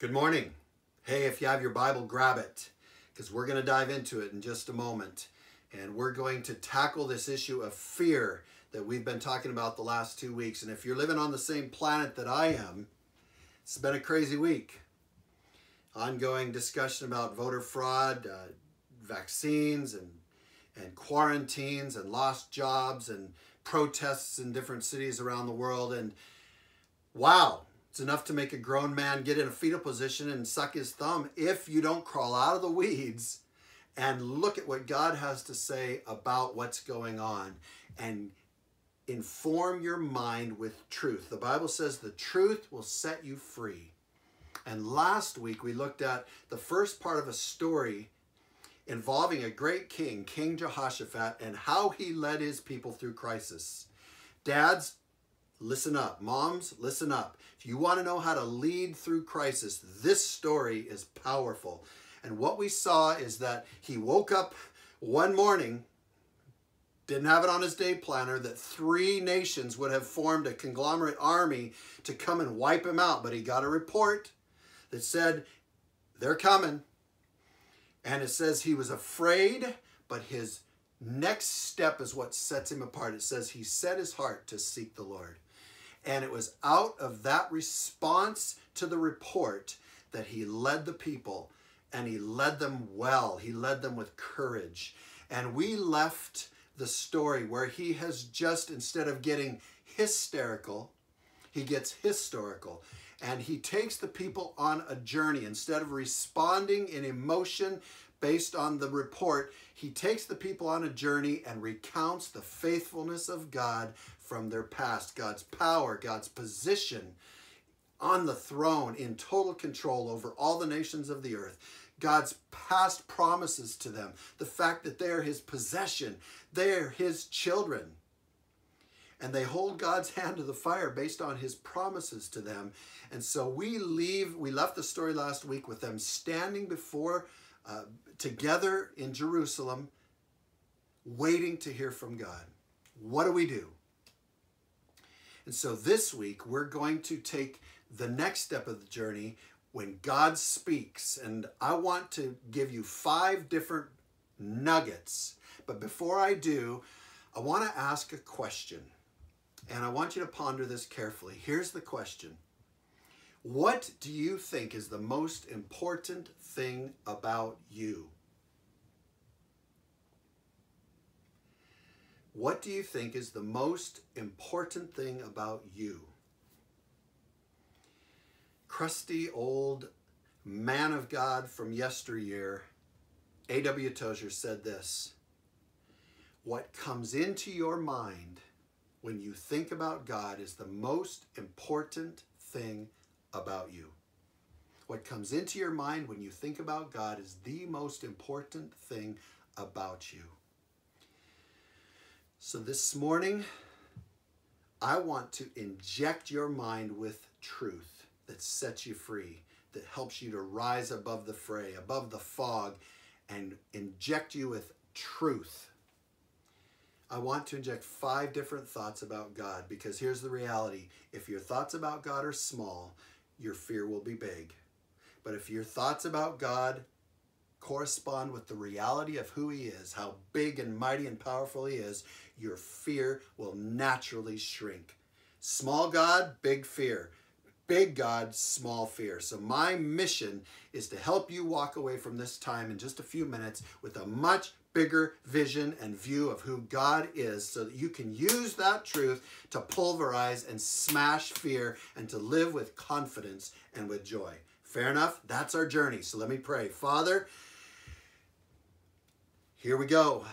Good morning. Hey, if you have your Bible, grab it because we're going to dive into it in just a moment. And we're going to tackle this issue of fear that we've been talking about the last two weeks. And if you're living on the same planet that I am, it's been a crazy week. Ongoing discussion about voter fraud, uh, vaccines, and, and quarantines, and lost jobs, and protests in different cities around the world. And wow, it's enough to make a grown man get in a fetal position and suck his thumb if you don't crawl out of the weeds and look at what God has to say about what's going on and inform your mind with truth. The Bible says the truth will set you free. And last week we looked at the first part of a story involving a great king, King Jehoshaphat, and how he led his people through crisis. Dads, listen up. Moms, listen up. If you want to know how to lead through crisis, this story is powerful. And what we saw is that he woke up one morning, didn't have it on his day planner, that three nations would have formed a conglomerate army to come and wipe him out. But he got a report that said, they're coming. And it says he was afraid, but his next step is what sets him apart. It says he set his heart to seek the Lord. And it was out of that response to the report that he led the people and he led them well. He led them with courage. And we left the story where he has just, instead of getting hysterical, he gets historical. And he takes the people on a journey. Instead of responding in emotion based on the report, he takes the people on a journey and recounts the faithfulness of God from their past, God's power, God's position on the throne in total control over all the nations of the earth. God's past promises to them, the fact that they're his possession, they're his children. And they hold God's hand to the fire based on his promises to them. And so we leave, we left the story last week with them standing before, uh, together in Jerusalem, waiting to hear from God. What do we do? And so this week, we're going to take the next step of the journey when God speaks. And I want to give you five different nuggets. But before I do, I want to ask a question. And I want you to ponder this carefully. Here's the question What do you think is the most important thing about you? What do you think is the most important thing about you? Crusty old man of God from yesteryear, A.W. Tozer said this What comes into your mind when you think about God is the most important thing about you. What comes into your mind when you think about God is the most important thing about you. So this morning, I want to inject your mind with truth that sets you free, that helps you to rise above the fray, above the fog, and inject you with truth. I want to inject five different thoughts about God because here's the reality. If your thoughts about God are small, your fear will be big. But if your thoughts about God correspond with the reality of who he is, how big and mighty and powerful he is, your fear will naturally shrink. Small God, big fear. Big God, small fear. So my mission is to help you walk away from this time in just a few minutes with a much bigger vision and view of who God is so that you can use that truth to pulverize and smash fear and to live with confidence and with joy. Fair enough? That's our journey. So let me pray. Father, here we go.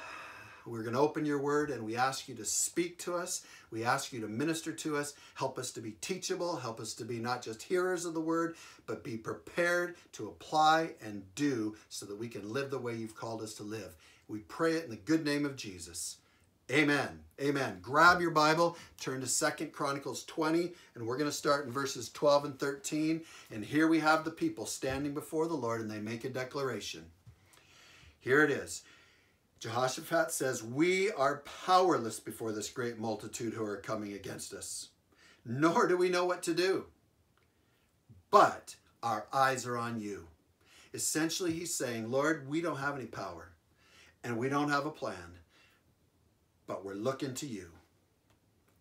We're going to open your word and we ask you to speak to us. We ask you to minister to us. Help us to be teachable. Help us to be not just hearers of the word, but be prepared to apply and do so that we can live the way you've called us to live. We pray it in the good name of Jesus. Amen. Amen. Grab your Bible, turn to Second Chronicles 20, and we're going to start in verses 12 and 13. And here we have the people standing before the Lord, and they make a declaration. Here it is. Jehoshaphat says, We are powerless before this great multitude who are coming against us, nor do we know what to do. But Our eyes are on you. Essentially, he's saying, Lord, we don't have any power and we don't have a plan, but we're looking to you.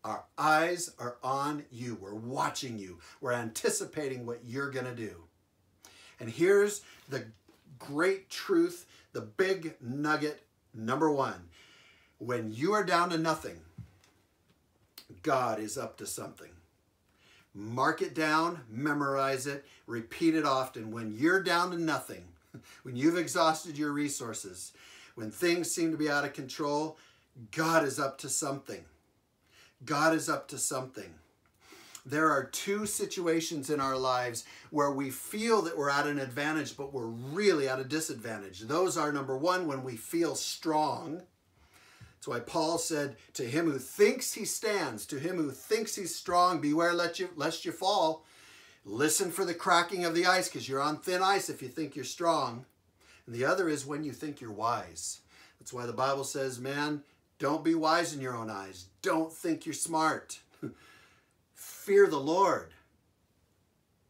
Our eyes are on you. We're watching you. We're anticipating what you're going to do. And here's the great truth, the big nugget number one. When you are down to nothing, God is up to something. Mark it down, memorize it, repeat it often. When you're down to nothing, when you've exhausted your resources, when things seem to be out of control, God is up to something. God is up to something. There are two situations in our lives where we feel that we're at an advantage, but we're really at a disadvantage. Those are number one, when we feel strong. That's why Paul said, To him who thinks he stands, to him who thinks he's strong, beware lest you, lest you fall. Listen for the cracking of the ice because you're on thin ice if you think you're strong. And the other is when you think you're wise. That's why the Bible says, man, don't be wise in your own eyes. Don't think you're smart. Fear the Lord.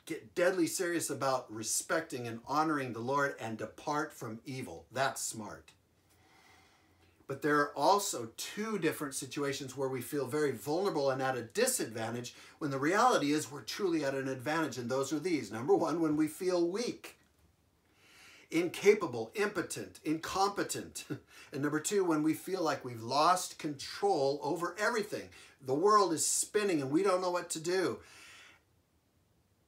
Get deadly serious about respecting and honoring the Lord and depart from evil. That's smart. But there are also two different situations where we feel very vulnerable and at a disadvantage when the reality is we're truly at an advantage. And those are these. Number one, when we feel weak incapable, impotent, incompetent. And number two, when we feel like we've lost control over everything. The world is spinning and we don't know what to do.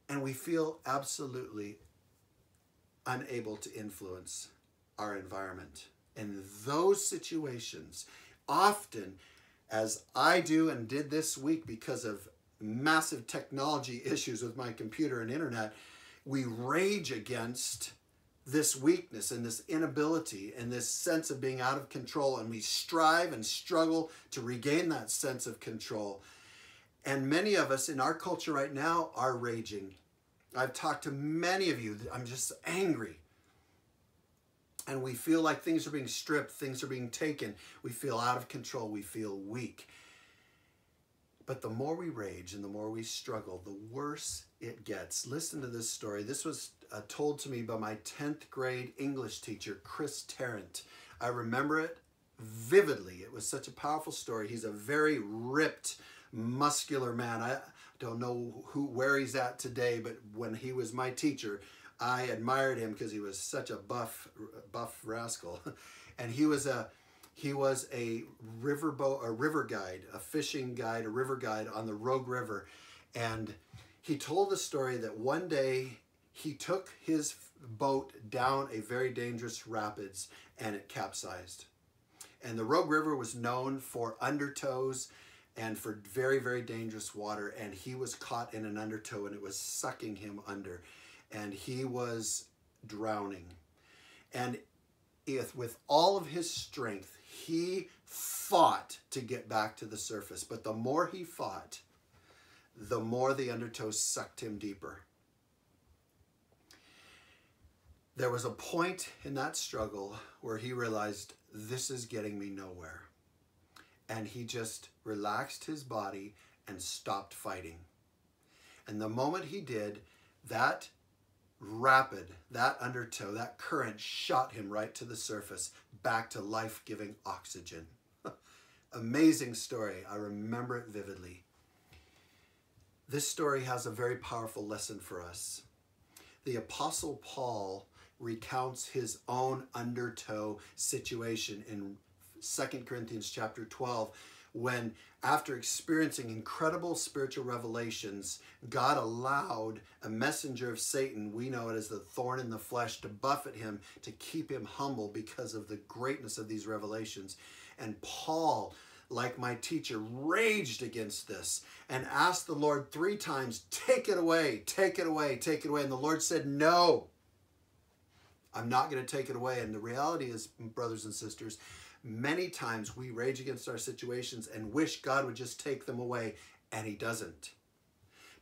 And we feel absolutely unable to influence our environment. In those situations, often, as I do and did this week because of massive technology issues with my computer and internet, we rage against this weakness and this inability and this sense of being out of control, and we strive and struggle to regain that sense of control. And many of us in our culture right now are raging. I've talked to many of you, I'm just angry. And we feel like things are being stripped, things are being taken. We feel out of control, we feel weak. But the more we rage and the more we struggle, the worse it gets. Listen to this story. This was uh, told to me by my 10th grade English teacher, Chris Tarrant. I remember it vividly. It was such a powerful story. He's a very ripped, muscular man. I don't know who where he's at today, but when he was my teacher, I admired him because he was such a buff buff rascal. and he was a he was a riverboat a river guide, a fishing guide, a river guide on the Rogue River. And he told the story that one day he took his boat down a very dangerous rapids and it capsized. And the Rogue River was known for undertows and for very, very dangerous water. And he was caught in an undertow and it was sucking him under. And he was drowning. And if, with all of his strength, he fought to get back to the surface. But the more he fought, the more the undertow sucked him deeper there was a point in that struggle where he realized this is getting me nowhere. And he just relaxed his body and stopped fighting. And the moment he did, that rapid, that undertow, that current shot him right to the surface, back to life giving oxygen. Amazing story. I remember it vividly. This story has a very powerful lesson for us. The Apostle Paul recounts his own undertow situation in 2 Corinthians chapter 12 when after experiencing incredible spiritual revelations, God allowed a messenger of Satan, we know it as the thorn in the flesh, to buffet him to keep him humble because of the greatness of these revelations. And Paul, like my teacher, raged against this and asked the Lord three times, Take it away, take it away, take it away. And the Lord said, No. I'm not going to take it away. And the reality is, brothers and sisters, many times we rage against our situations and wish God would just take them away, and He doesn't.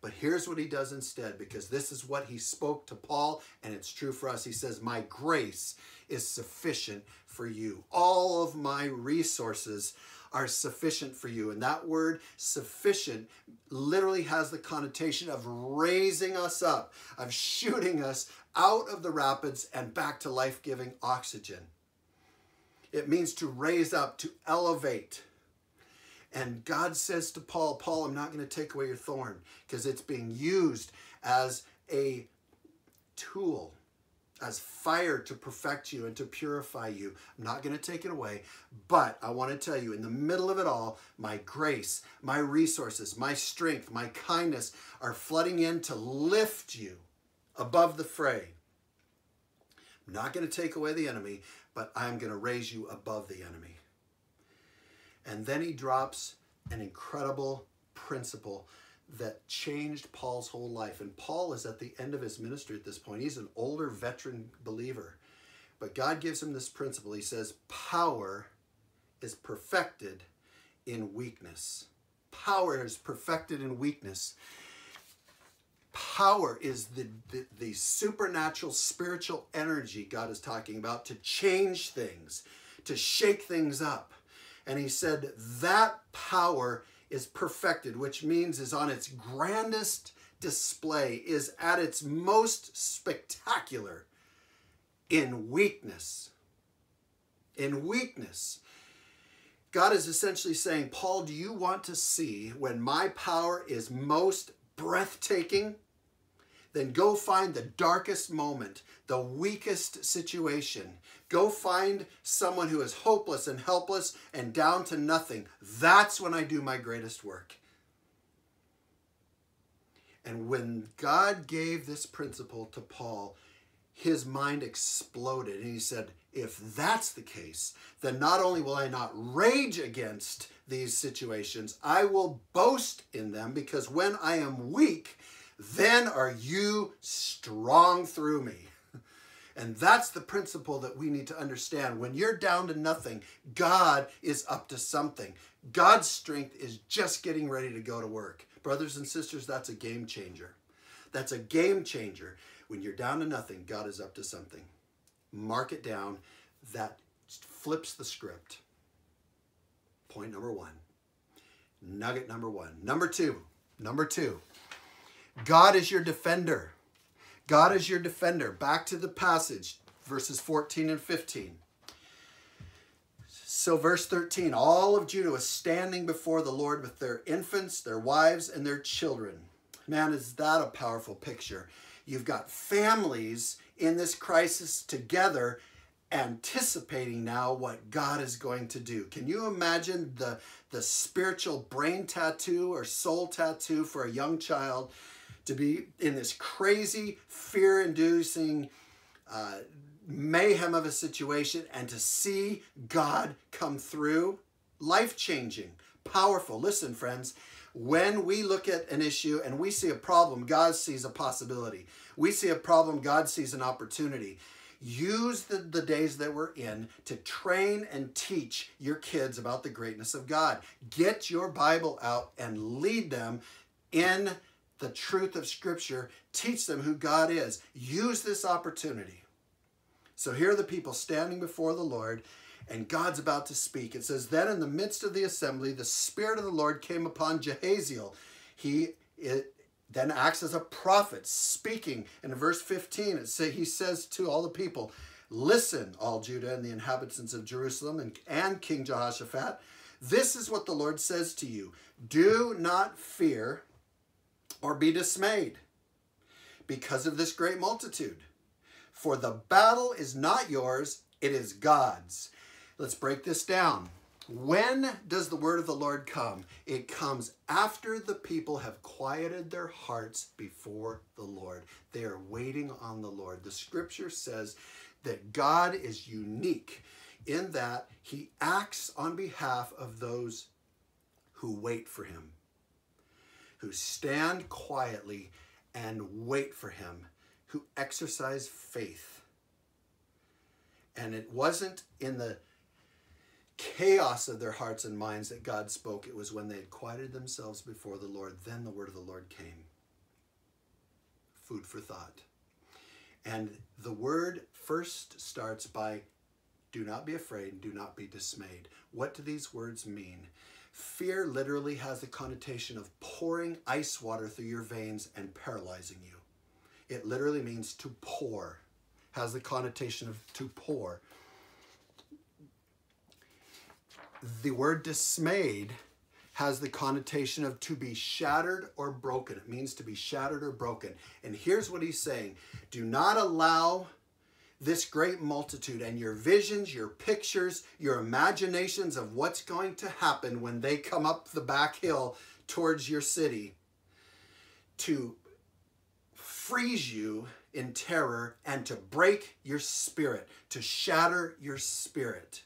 But here's what He does instead, because this is what He spoke to Paul, and it's true for us. He says, My grace is sufficient for you. All of my resources are sufficient for you. And that word sufficient literally has the connotation of raising us up, of shooting us out of the rapids and back to life giving oxygen. It means to raise up, to elevate. And God says to Paul, Paul, I'm not going to take away your thorn because it's being used as a tool as fire to perfect you and to purify you. I'm not going to take it away, but I want to tell you in the middle of it all, my grace, my resources, my strength, my kindness are flooding in to lift you above the fray. I'm not going to take away the enemy, but I'm going to raise you above the enemy. And then he drops an incredible principle that changed Paul's whole life. And Paul is at the end of his ministry at this point. He's an older veteran believer. But God gives him this principle. He says, Power is perfected in weakness. Power is perfected in weakness. Power is the, the, the supernatural spiritual energy God is talking about to change things, to shake things up. And he said that power is perfected, which means is on its grandest display, is at its most spectacular in weakness. In weakness. God is essentially saying, Paul, do you want to see when my power is most breathtaking? Then go find the darkest moment, the weakest situation. Go find someone who is hopeless and helpless and down to nothing. That's when I do my greatest work. And when God gave this principle to Paul, his mind exploded. And he said, If that's the case, then not only will I not rage against these situations, I will boast in them because when I am weak, then are you strong through me. And that's the principle that we need to understand. When you're down to nothing, God is up to something. God's strength is just getting ready to go to work. Brothers and sisters, that's a game changer. That's a game changer. When you're down to nothing, God is up to something. Mark it down. That flips the script. Point number one. Nugget number one. Number two. Number two. God is your defender. God is your defender. Back to the passage, verses 14 and 15. So, verse 13 all of Judah was standing before the Lord with their infants, their wives, and their children. Man, is that a powerful picture? You've got families in this crisis together, anticipating now what God is going to do. Can you imagine the, the spiritual brain tattoo or soul tattoo for a young child to be in this crazy, fear inducing, uh, mayhem of a situation and to see God come through? Life changing, powerful. Listen, friends, when we look at an issue and we see a problem, God sees a possibility. We see a problem, God sees an opportunity. Use the, the days that we're in to train and teach your kids about the greatness of God. Get your Bible out and lead them in the truth of Scripture, teach them who God is. Use this opportunity. So here are the people standing before the Lord, and God's about to speak. It says, Then in the midst of the assembly, the Spirit of the Lord came upon Jehaziel. He it, then acts as a prophet, speaking. And in verse 15, it say, he says to all the people, Listen, all Judah and the inhabitants of Jerusalem and, and King Jehoshaphat. This is what the Lord says to you Do not fear or be dismayed because of this great multitude. For the battle is not yours, it is God's. Let's break this down. When does the word of the Lord come? It comes after the people have quieted their hearts before the Lord. They are waiting on the Lord. The scripture says that God is unique in that he acts on behalf of those who wait for him who stand quietly and wait for him, who exercise faith. And it wasn't in the chaos of their hearts and minds that God spoke. It was when they had quieted themselves before the Lord, then the word of the Lord came. Food for thought. And the word first starts by Do not be afraid, do not be dismayed. What do these words mean? Fear literally has the connotation of pouring ice water through your veins and paralyzing you. It literally means to pour, has the connotation of to pour. The word dismayed has the connotation of to be shattered or broken. It means to be shattered or broken. And here's what he's saying Do not allow this great multitude and your visions, your pictures, your imaginations of what's going to happen when they come up the back hill towards your city to freeze you in terror and to break your spirit, to shatter your spirit.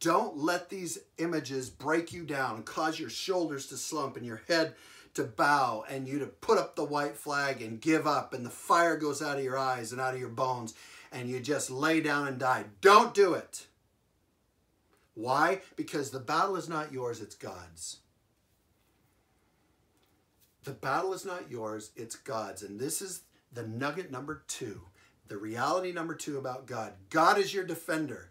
Don't let these images break you down, and cause your shoulders to slump and your head to bow and you to put up the white flag and give up and the fire goes out of your eyes and out of your bones and you just lay down and die. Don't do it. Why? Because the battle is not yours, it's God's. The battle is not yours, it's God's. And this is the nugget number two, the reality number two about God. God is your defender.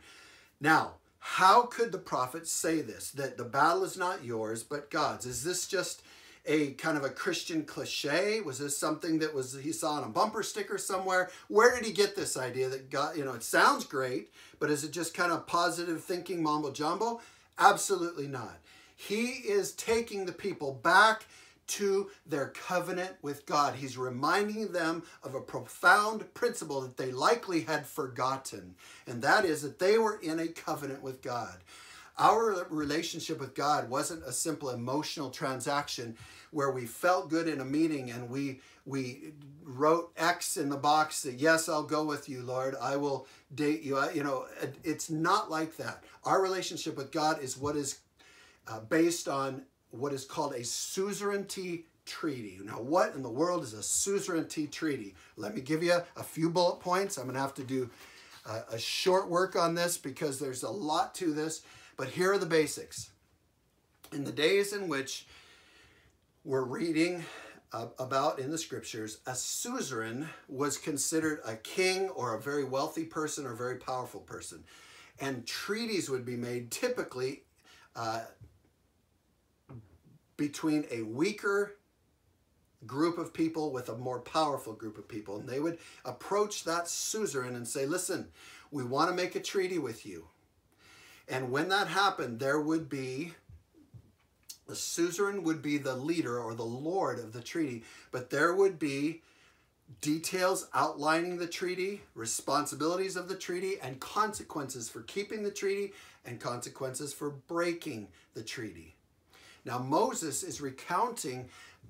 Now, how could the prophet say this? That the battle is not yours, but God's. Is this just a kind of a Christian cliche? Was this something that was he saw on a bumper sticker somewhere? Where did he get this idea that God, you know, it sounds great, but is it just kind of positive thinking mumbo jumbo? Absolutely not. He is taking the people back to their covenant with God. He's reminding them of a profound principle that they likely had forgotten, and that is that they were in a covenant with God. Our relationship with God wasn't a simple emotional transaction where we felt good in a meeting and we we wrote X in the box that yes, I'll go with you, Lord. I will date you. You know, it's not like that. Our relationship with God is what is uh, based on what is called a suzerainty treaty. Now, what in the world is a suzerainty treaty? Let me give you a few bullet points. I'm going to have to do a, a short work on this because there's a lot to this. But here are the basics. In the days in which we're reading about in the scriptures, a suzerain was considered a king or a very wealthy person or very powerful person. And treaties would be made typically uh, between a weaker group of people with a more powerful group of people. And they would approach that suzerain and say, listen, we want to make a treaty with you. And when that happened, there would be the suzerain would be the leader or the lord of the treaty, but there would be details outlining the treaty, responsibilities of the treaty, and consequences for keeping the treaty and consequences for breaking the treaty. Now, Moses is recounting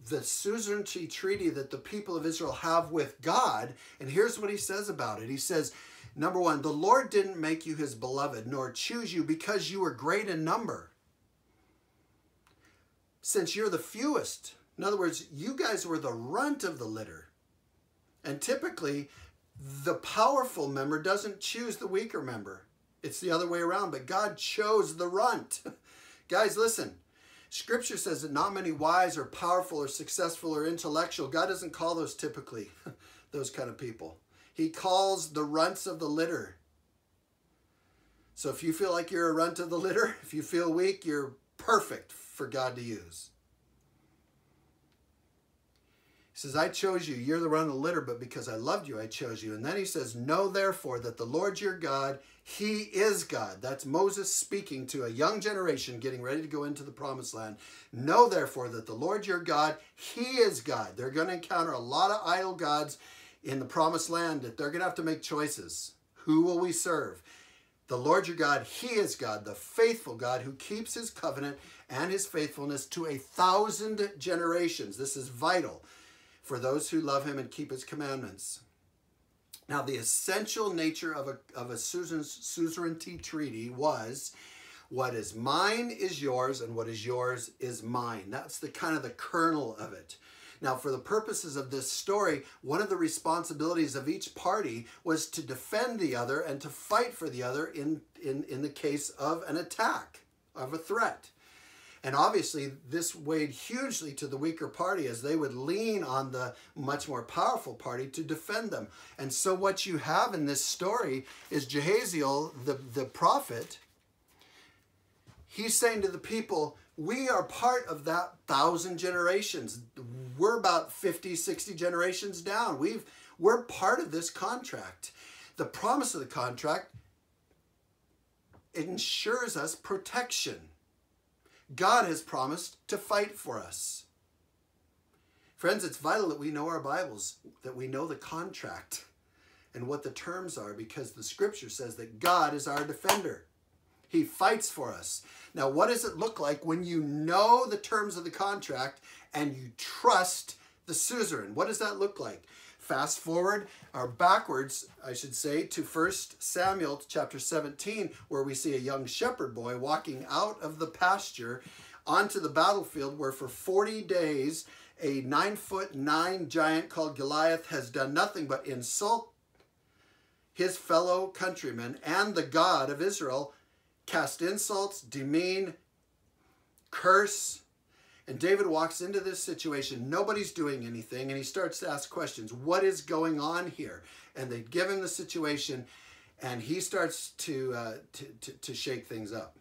the suzerainty treaty that the people of Israel have with God, and here's what he says about it. He says, Number one, the Lord didn't make you his beloved, nor choose you because you were great in number. Since you're the fewest. In other words, you guys were the runt of the litter. And typically, the powerful member doesn't choose the weaker member. It's the other way around, but God chose the runt. guys, listen. Scripture says that not many wise or powerful or successful or intellectual, God doesn't call those typically those kind of people. He calls the runts of the litter. So if you feel like you're a runt of the litter, if you feel weak, you're perfect for God to use. He says, I chose you. You're the run of the litter, but because I loved you, I chose you. And then he says, Know therefore that the Lord your God, he is God. That's Moses speaking to a young generation getting ready to go into the promised land. Know therefore that the Lord your God, he is God. They're going to encounter a lot of idol gods in the promised land that they're going to have to make choices. Who will we serve? The Lord your God, He is God, the faithful God who keeps His covenant and His faithfulness to a thousand generations. This is vital for those who love Him and keep His commandments. Now, the essential nature of a, of a suzerainty treaty was what is mine is yours and what is yours is mine. That's the kind of the kernel of it. Now, for the purposes of this story, one of the responsibilities of each party was to defend the other and to fight for the other in, in, in the case of an attack, of a threat. And obviously, this weighed hugely to the weaker party as they would lean on the much more powerful party to defend them. And so, what you have in this story is Jehaziel, the, the prophet, he's saying to the people, We are part of that thousand generations. We're about 50, 60 generations down. We've, we're part of this contract. The promise of the contract ensures us protection. God has promised to fight for us. Friends, it's vital that we know our Bibles, that we know the contract and what the terms are, because the scripture says that God is our defender. He fights for us. Now, what does it look like when you know the terms of the contract and you trust the suzerain? What does that look like? Fast forward or backwards, I should say, to 1 Samuel chapter 17, where we see a young shepherd boy walking out of the pasture onto the battlefield, where for 40 days a nine foot nine giant called Goliath has done nothing but insult his fellow countrymen and the God of Israel, cast insults, demean, curse, and David walks into this situation. Nobody's doing anything. And he starts to ask questions. What is going on here? And they give him the situation. And he starts to, uh, to, to, to shake things up.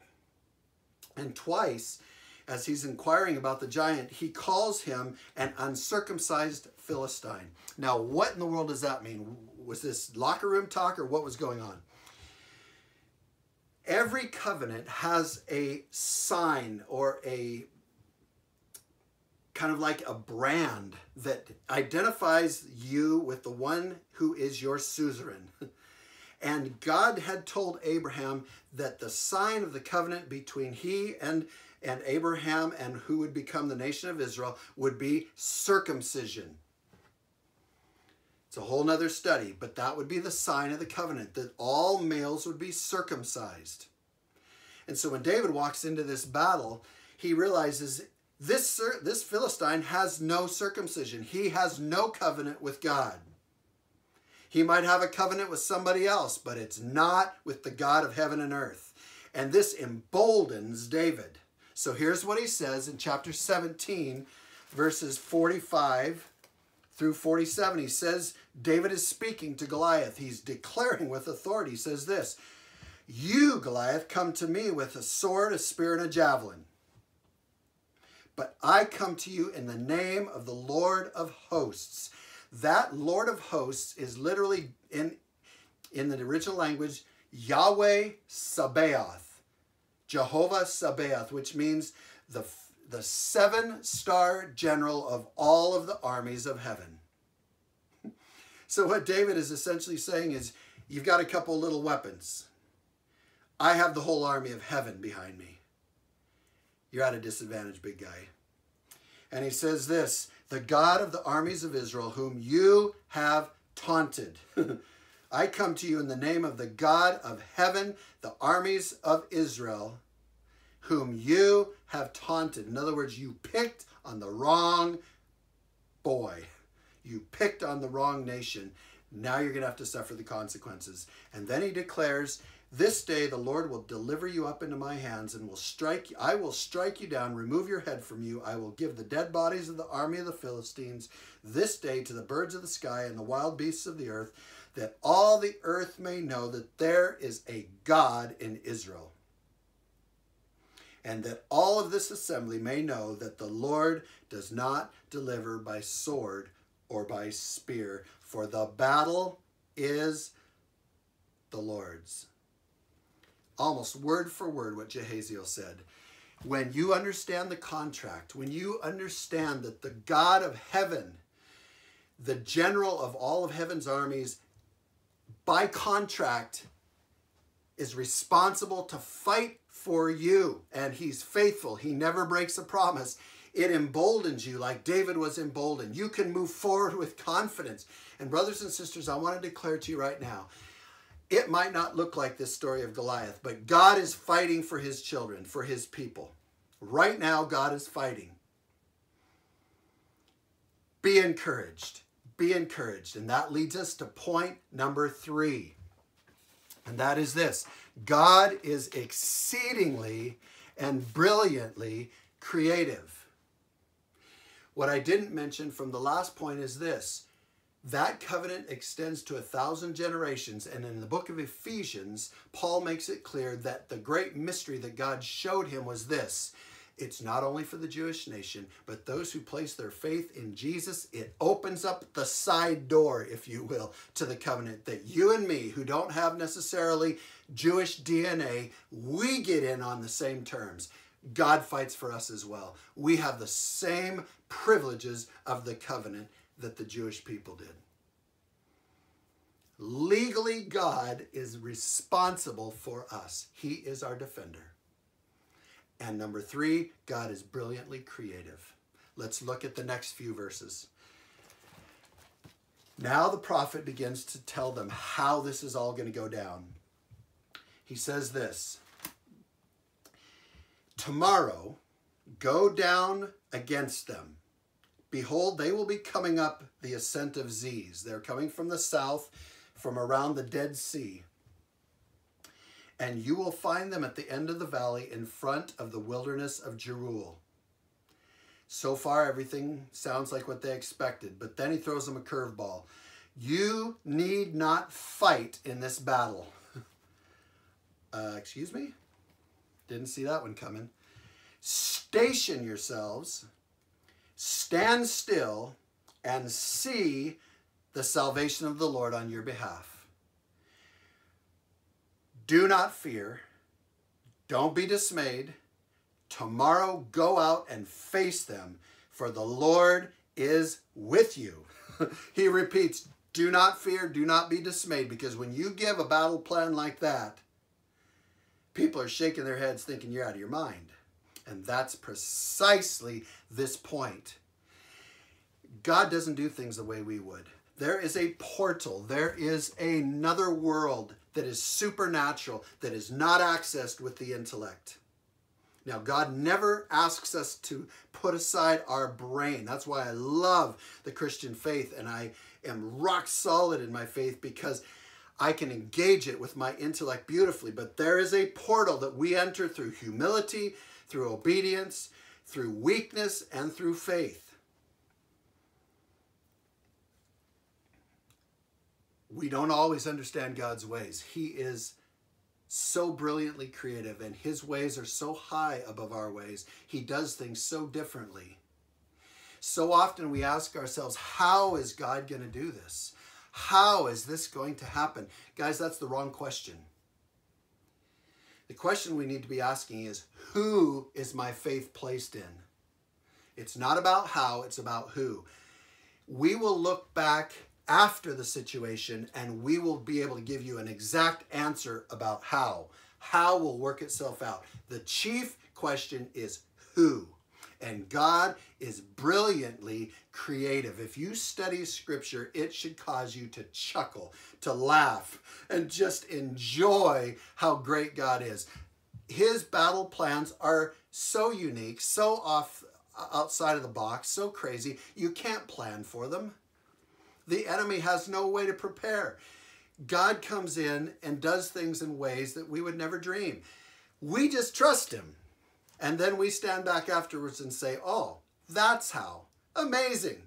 And twice, as he's inquiring about the giant, he calls him an uncircumcised Philistine. Now, what in the world does that mean? Was this locker room talk or what was going on? Every covenant has a sign or a kind of like a brand that identifies you with the one who is your suzerain. And God had told Abraham that the sign of the covenant between he and, and Abraham and who would become the nation of Israel would be circumcision. It's a whole nother study, but that would be the sign of the covenant, that all males would be circumcised. And so when David walks into this battle, he realizes this, this Philistine has no circumcision. He has no covenant with God. He might have a covenant with somebody else, but it's not with the God of heaven and earth. And this emboldens David. So here's what he says in chapter 17, verses 45 through 47. He says, David is speaking to Goliath. He's declaring with authority. He says this You, Goliath, come to me with a sword, a spear, and a javelin. But I come to you in the name of the Lord of hosts. That Lord of hosts is literally in, in the original language, Yahweh Sabaoth, Jehovah Sabaoth, which means the, the seven star general of all of the armies of heaven. So, what David is essentially saying is, you've got a couple little weapons. I have the whole army of heaven behind me. You're at a disadvantage, big guy. And he says this the God of the armies of Israel, whom you have taunted. I come to you in the name of the God of heaven, the armies of Israel, whom you have taunted. In other words, you picked on the wrong boy. You picked on the wrong nation. Now you're going to have to suffer the consequences. And then he declares, this day the Lord will deliver you up into my hands and will strike you. I will strike you down, remove your head from you. I will give the dead bodies of the army of the Philistines this day to the birds of the sky and the wild beasts of the earth, that all the earth may know that there is a God in Israel. And that all of this assembly may know that the Lord does not deliver by sword or by spear, for the battle is the Lord's almost word for word what Jehaziel said. When you understand the contract, when you understand that the God of heaven, the general of all of heaven's armies, by contract, is responsible to fight for you, and he's faithful. He never breaks a promise. It emboldens you like David was emboldened. You can move forward with confidence. And, brothers and sisters, I want to declare to you right now it might not look like this story of Goliath, but God is fighting for his children, for his people. Right now, God is fighting. Be encouraged. Be encouraged. And that leads us to point number three. And that is this God is exceedingly and brilliantly creative. What I didn't mention from the last point is this that covenant extends to a thousand generations. And in the book of Ephesians, Paul makes it clear that the great mystery that God showed him was this it's not only for the Jewish nation, but those who place their faith in Jesus. It opens up the side door, if you will, to the covenant that you and me, who don't have necessarily Jewish DNA, we get in on the same terms. God fights for us as well. We have the same privileges of the covenant that the Jewish people did. Legally, God is responsible for us, He is our defender. And number three, God is brilliantly creative. Let's look at the next few verses. Now the prophet begins to tell them how this is all going to go down. He says this Tomorrow, go down against them. Behold, they will be coming up the ascent of Ziz. They're coming from the south, from around the Dead Sea and you will find them at the end of the valley in front of the wilderness of Jeruel. So far, everything sounds like what they expected, but then he throws them a curveball. You need not fight in this battle. uh, excuse me? Didn't see that one coming. Station yourselves, stand still, and see the salvation of the Lord on your behalf. Do not fear. Don't be dismayed. Tomorrow go out and face them, for the Lord is with you. he repeats, do not fear, do not be dismayed, because when you give a battle plan like that, people are shaking their heads thinking you're out of your mind. And that's precisely this point. God doesn't do things the way we would. There is a portal, there is another world that is supernatural, that is not accessed with the intellect. Now, God never asks us to put aside our brain. That's why I love the Christian faith and I am rock solid in my faith because I can engage it with my intellect beautifully. But there is a portal that we enter through humility, through obedience, through weakness, and through faith. We don't always understand God's ways. He is so brilliantly creative and his ways are so high above our ways. He does things so differently. So often we ask ourselves, how is God going to do this? How is this going to happen? Guys, that's the wrong question. The question we need to be asking is, who is my faith placed in? It's not about how, it's about who. We will look back after the situation and we will be able to give you an exact answer about how. How will work itself out. The chief question is who. And God is brilliantly creative. If you study scripture, it should cause you to chuckle, to laugh, and just enjoy how great God is. His battle plans are so unique, so off outside of the box, so crazy, you can't plan for them the enemy has no way to prepare. God comes in and does things in ways that we would never dream. We just trust him. And then we stand back afterwards and say, oh, that's how. Amazing.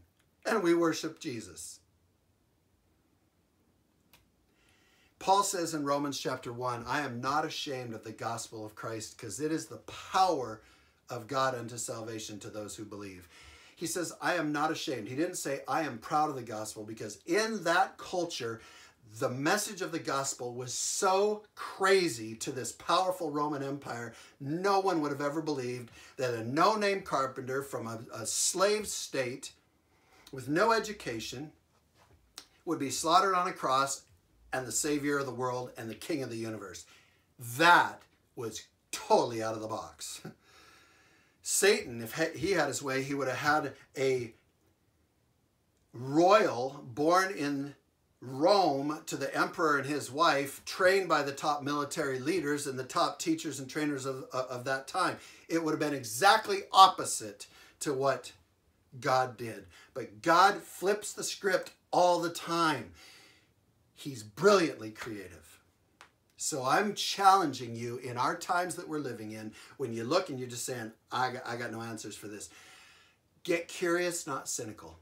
And we worship Jesus. Paul says in Romans chapter 1, I am not ashamed of the gospel of Christ because it is the power of God unto salvation to those who believe. He says, I am not ashamed. He didn't say, I am proud of the gospel, because in that culture, the message of the gospel was so crazy to this powerful Roman Empire, no one would have ever believed that a no name carpenter from a, a slave state with no education would be slaughtered on a cross and the savior of the world and the king of the universe. That was totally out of the box. Satan, if he had his way, he would have had a royal born in Rome to the emperor and his wife, trained by the top military leaders and the top teachers and trainers of, of that time. It would have been exactly opposite to what God did. But God flips the script all the time. He's brilliantly creative. So I'm challenging you in our times that we're living in, when you look and you're just saying, I got, I got no answers for this. Get curious, not cynical.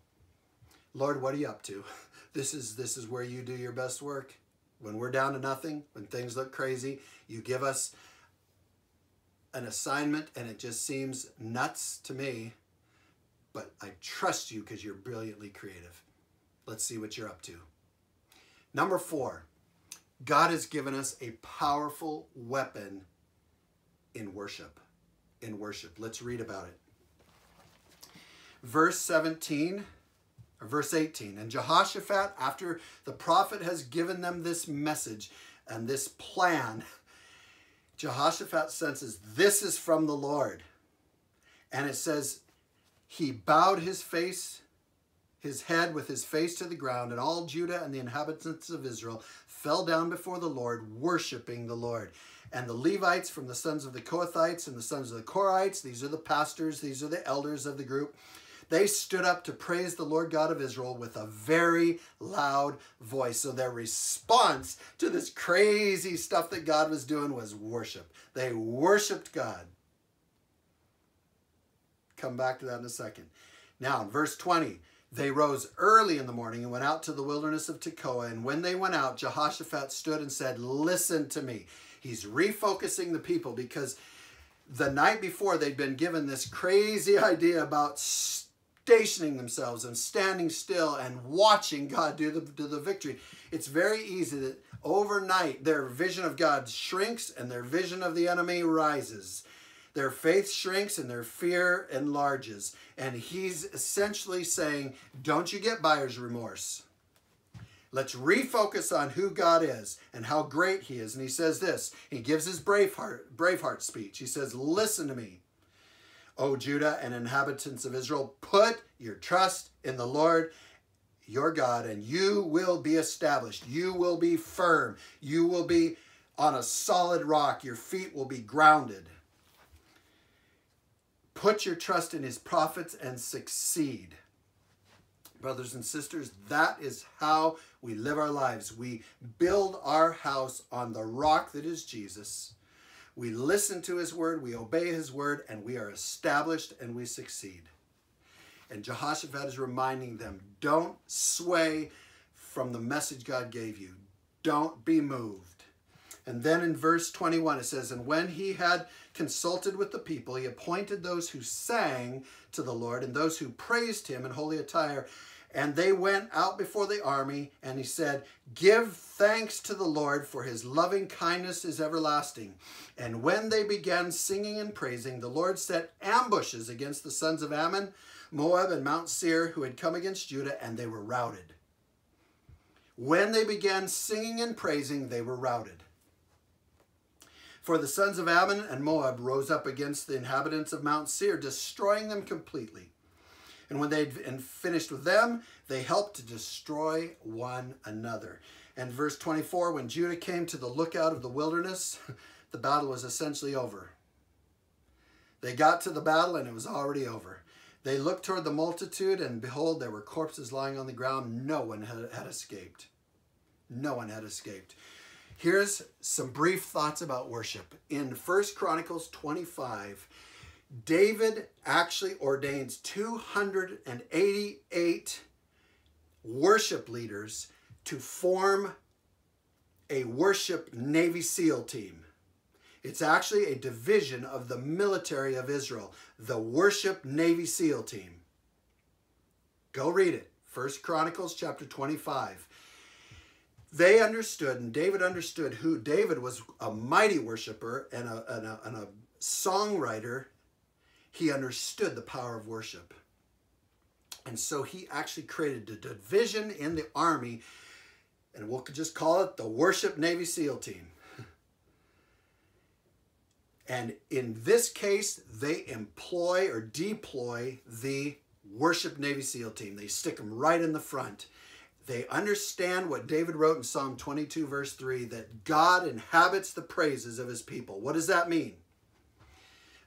Lord, what are you up to? This is this is where you do your best work. When we're down to nothing, when things look crazy, you give us an assignment and it just seems nuts to me, but I trust you because you're brilliantly creative. Let's see what you're up to. Number four, God has given us a powerful weapon in worship. In worship. Let's read about it. Verse 17, or verse 18. And Jehoshaphat, after the prophet has given them this message and this plan, Jehoshaphat senses this is from the Lord. And it says, he bowed his face, his head with his face to the ground, and all Judah and the inhabitants of Israel fell down before the Lord, worshiping the Lord. And the Levites from the sons of the Kohathites and the sons of the Korhites, these are the pastors, these are the elders of the group, they stood up to praise the Lord God of Israel with a very loud voice. So their response to this crazy stuff that God was doing was worship. They worshiped God. Come back to that in a second. Now, verse 20. They rose early in the morning and went out to the wilderness of Tekoa. And when they went out, Jehoshaphat stood and said, Listen to me. He's refocusing the people because the night before they'd been given this crazy idea about stationing themselves and standing still and watching God do the, do the victory. It's very easy that overnight their vision of God shrinks and their vision of the enemy rises. Their faith shrinks and their fear enlarges. And he's essentially saying, don't you get buyer's remorse. Let's refocus on who God is and how great he is. And he says this. He gives his Braveheart, Braveheart speech. He says, listen to me, O Judah and inhabitants of Israel. Put your trust in the Lord your God and you will be established. You will be firm. You will be on a solid rock. Your feet will be grounded. Put your trust in his prophets and succeed. Brothers and sisters, that is how we live our lives. We build our house on the rock that is Jesus. We listen to his word, we obey his word, and we are established and we succeed. And Jehoshaphat is reminding them don't sway from the message God gave you, don't be moved. And then in verse 21, it says, And when he had consulted with the people, he appointed those who sang to the Lord and those who praised him in holy attire. And they went out before the army, and he said, Give thanks to the Lord, for his loving kindness is everlasting. And when they began singing and praising, the Lord set ambushes against the sons of Ammon, Moab, and Mount Seir, who had come against Judah, and they were routed. When they began singing and praising, they were routed. For the sons of Ammon and Moab rose up against the inhabitants of Mount Seir, destroying them completely. And when they'd finished with them, they helped to destroy one another. And verse 24, when Judah came to the lookout of the wilderness, the battle was essentially over. They got to the battle and it was already over. They looked toward the multitude, and behold, there were corpses lying on the ground. No one had, had escaped. No one had escaped. Here's some brief thoughts about worship. In First Chronicles 25, David actually ordains 288 worship leaders to form a worship Navy SEAL team. It's actually a division of the military of Israel, the worship Navy SEAL team. Go read it. First Chronicles chapter 25 they understood, and David understood who David was a mighty worshiper and a, and a, and a songwriter. He understood the power of worship. And so he actually created a division in the army, and we'll just call it the Worship Navy SEAL Team. And in this case, they employ or deploy the Worship Navy SEAL Team. They stick them right in the front. They understand what David wrote in Psalm 22, verse 3 that God inhabits the praises of his people. What does that mean?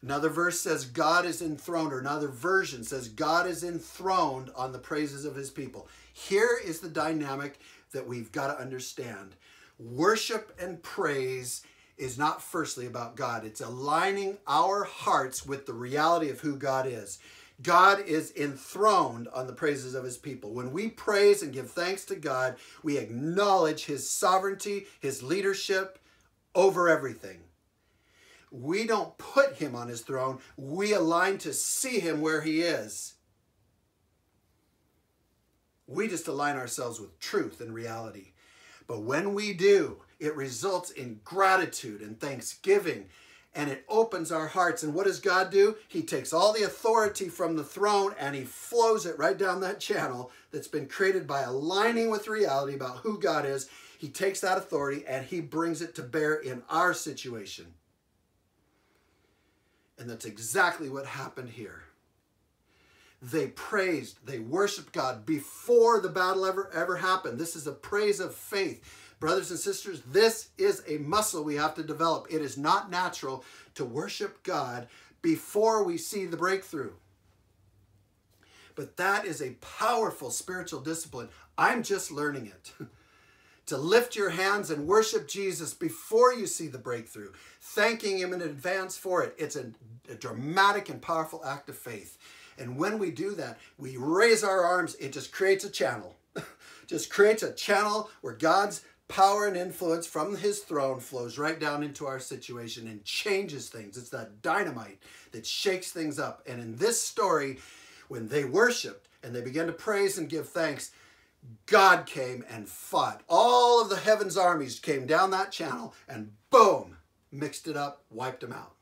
Another verse says God is enthroned, or another version says God is enthroned on the praises of his people. Here is the dynamic that we've got to understand. Worship and praise is not firstly about God. It's aligning our hearts with the reality of who God is. God is enthroned on the praises of his people. When we praise and give thanks to God, we acknowledge his sovereignty, his leadership over everything. We don't put him on his throne, we align to see him where he is. We just align ourselves with truth and reality. But when we do, it results in gratitude and thanksgiving and it opens our hearts. And what does God do? He takes all the authority from the throne and he flows it right down that channel that's been created by aligning with reality about who God is. He takes that authority and he brings it to bear in our situation. And that's exactly what happened here. They praised, they worshiped God before the battle ever, ever happened. This is a praise of faith. Brothers and sisters, this is a muscle we have to develop. It is not natural to worship God before we see the breakthrough. But that is a powerful spiritual discipline. I'm just learning it. to lift your hands and worship Jesus before you see the breakthrough, thanking Him in advance for it. It's a, a, dramatic and powerful act of faith. And when we do that, we raise our arms, it just creates a channel. just creates a channel where God's power and influence from his throne flows right down into our situation and changes things. It's that dynamite that shakes things up. And in this story, when they worshiped and they began to praise and give thanks, God came and fought. All of the heaven's armies came down that channel and boom, mixed it up, wiped them out.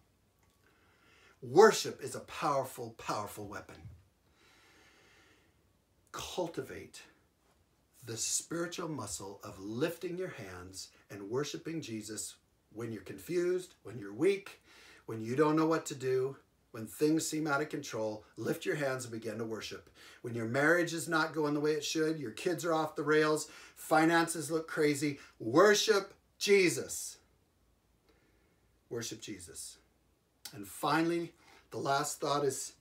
Worship is a powerful, powerful weapon. Cultivate the spiritual muscle of lifting your hands and worshiping Jesus when you're confused, when you're weak, when you don't know what to do, when things seem out of control, lift your hands and begin to worship. When your marriage is not going the way it should, your kids are off the rails, finances look crazy, worship Jesus. Worship Jesus. And finally, the last thought is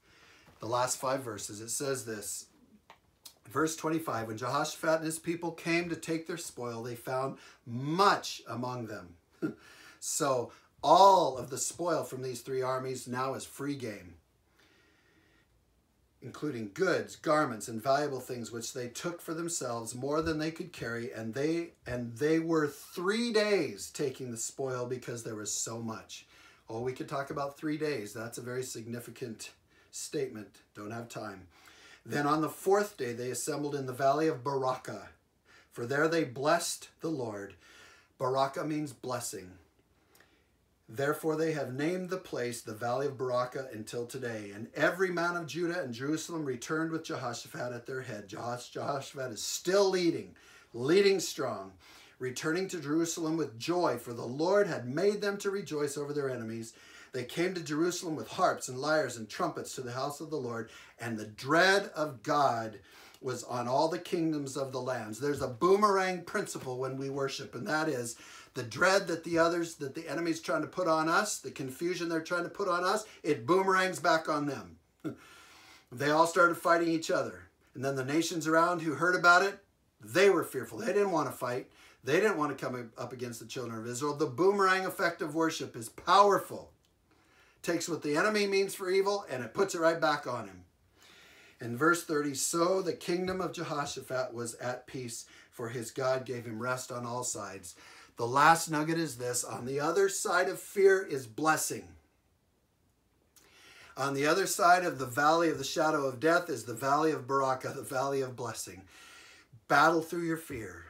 the last five verses. It says this Verse 25 When Jehoshaphat and his people came to take their spoil, they found much among them. so all of the spoil from these three armies now is free game, including goods, garments, and valuable things which they took for themselves more than they could carry, and they and they were three days taking the spoil because there was so much. Oh, we could talk about three days. That's a very significant statement. Don't have time. Then on the fourth day they assembled in the valley of Berachah, for there they blessed the Lord. Berachah means blessing. Therefore they have named the place the valley of Berachah until today. And every man of Judah and Jerusalem returned with Jehoshaphat at their head. Jehoshaphat is still leading, leading strong, returning to Jerusalem with joy, for the Lord had made them to rejoice over their enemies they came to Jerusalem with harps and lyres and trumpets to the house of the Lord, and the dread of God was on all the kingdoms of the lands. There's a boomerang principle when we worship, and that is the dread that the others, that the enemy's trying to put on us, the confusion they're trying to put on us, it boomerangs back on them. they all started fighting each other. And then the nations around who heard about it, they were fearful. They didn't want to fight. They didn't want to come up against the children of Israel. The boomerang effect of worship is powerful takes what the enemy means for evil and it puts it right back on him. In verse 30, so the kingdom of Jehoshaphat was at peace, for his God gave him rest on all sides. The last nugget is this on the other side of fear is blessing. On the other side of the valley of the shadow of death is the valley of Berachah, the valley of blessing. Battle through your fear.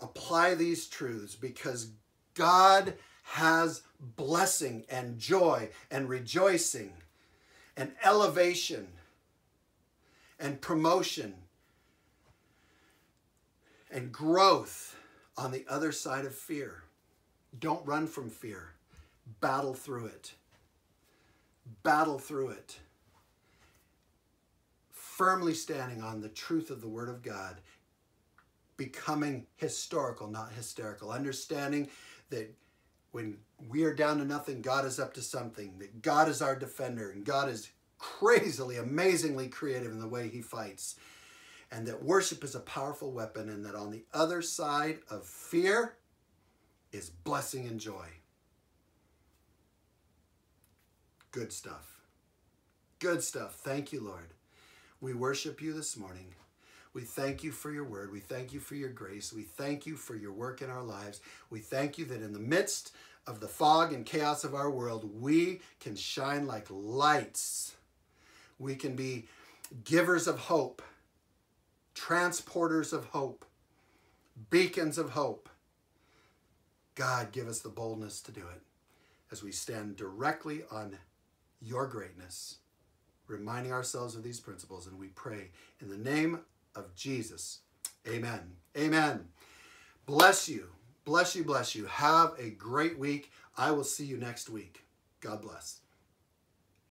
Apply these truths because God has blessing and joy and rejoicing and elevation and promotion and growth on the other side of fear. Don't run from fear. Battle through it. Battle through it. Firmly standing on the truth of the Word of God. Becoming historical, not hysterical. Understanding that when we are down to nothing, God is up to something, that God is our defender, and God is crazily, amazingly creative in the way he fights, and that worship is a powerful weapon, and that on the other side of fear is blessing and joy. Good stuff. Good stuff. Thank you, Lord. We worship you this morning. We thank you for your word. We thank you for your grace. We thank you for your work in our lives. We thank you that in the midst of the fog and chaos of our world, we can shine like lights. We can be givers of hope, transporters of hope, beacons of hope. God, give us the boldness to do it as we stand directly on your greatness, reminding ourselves of these principles. And we pray in the name of Jesus. Amen. Amen. Bless you. Bless you. Bless you. Have a great week. I will see you next week. God bless.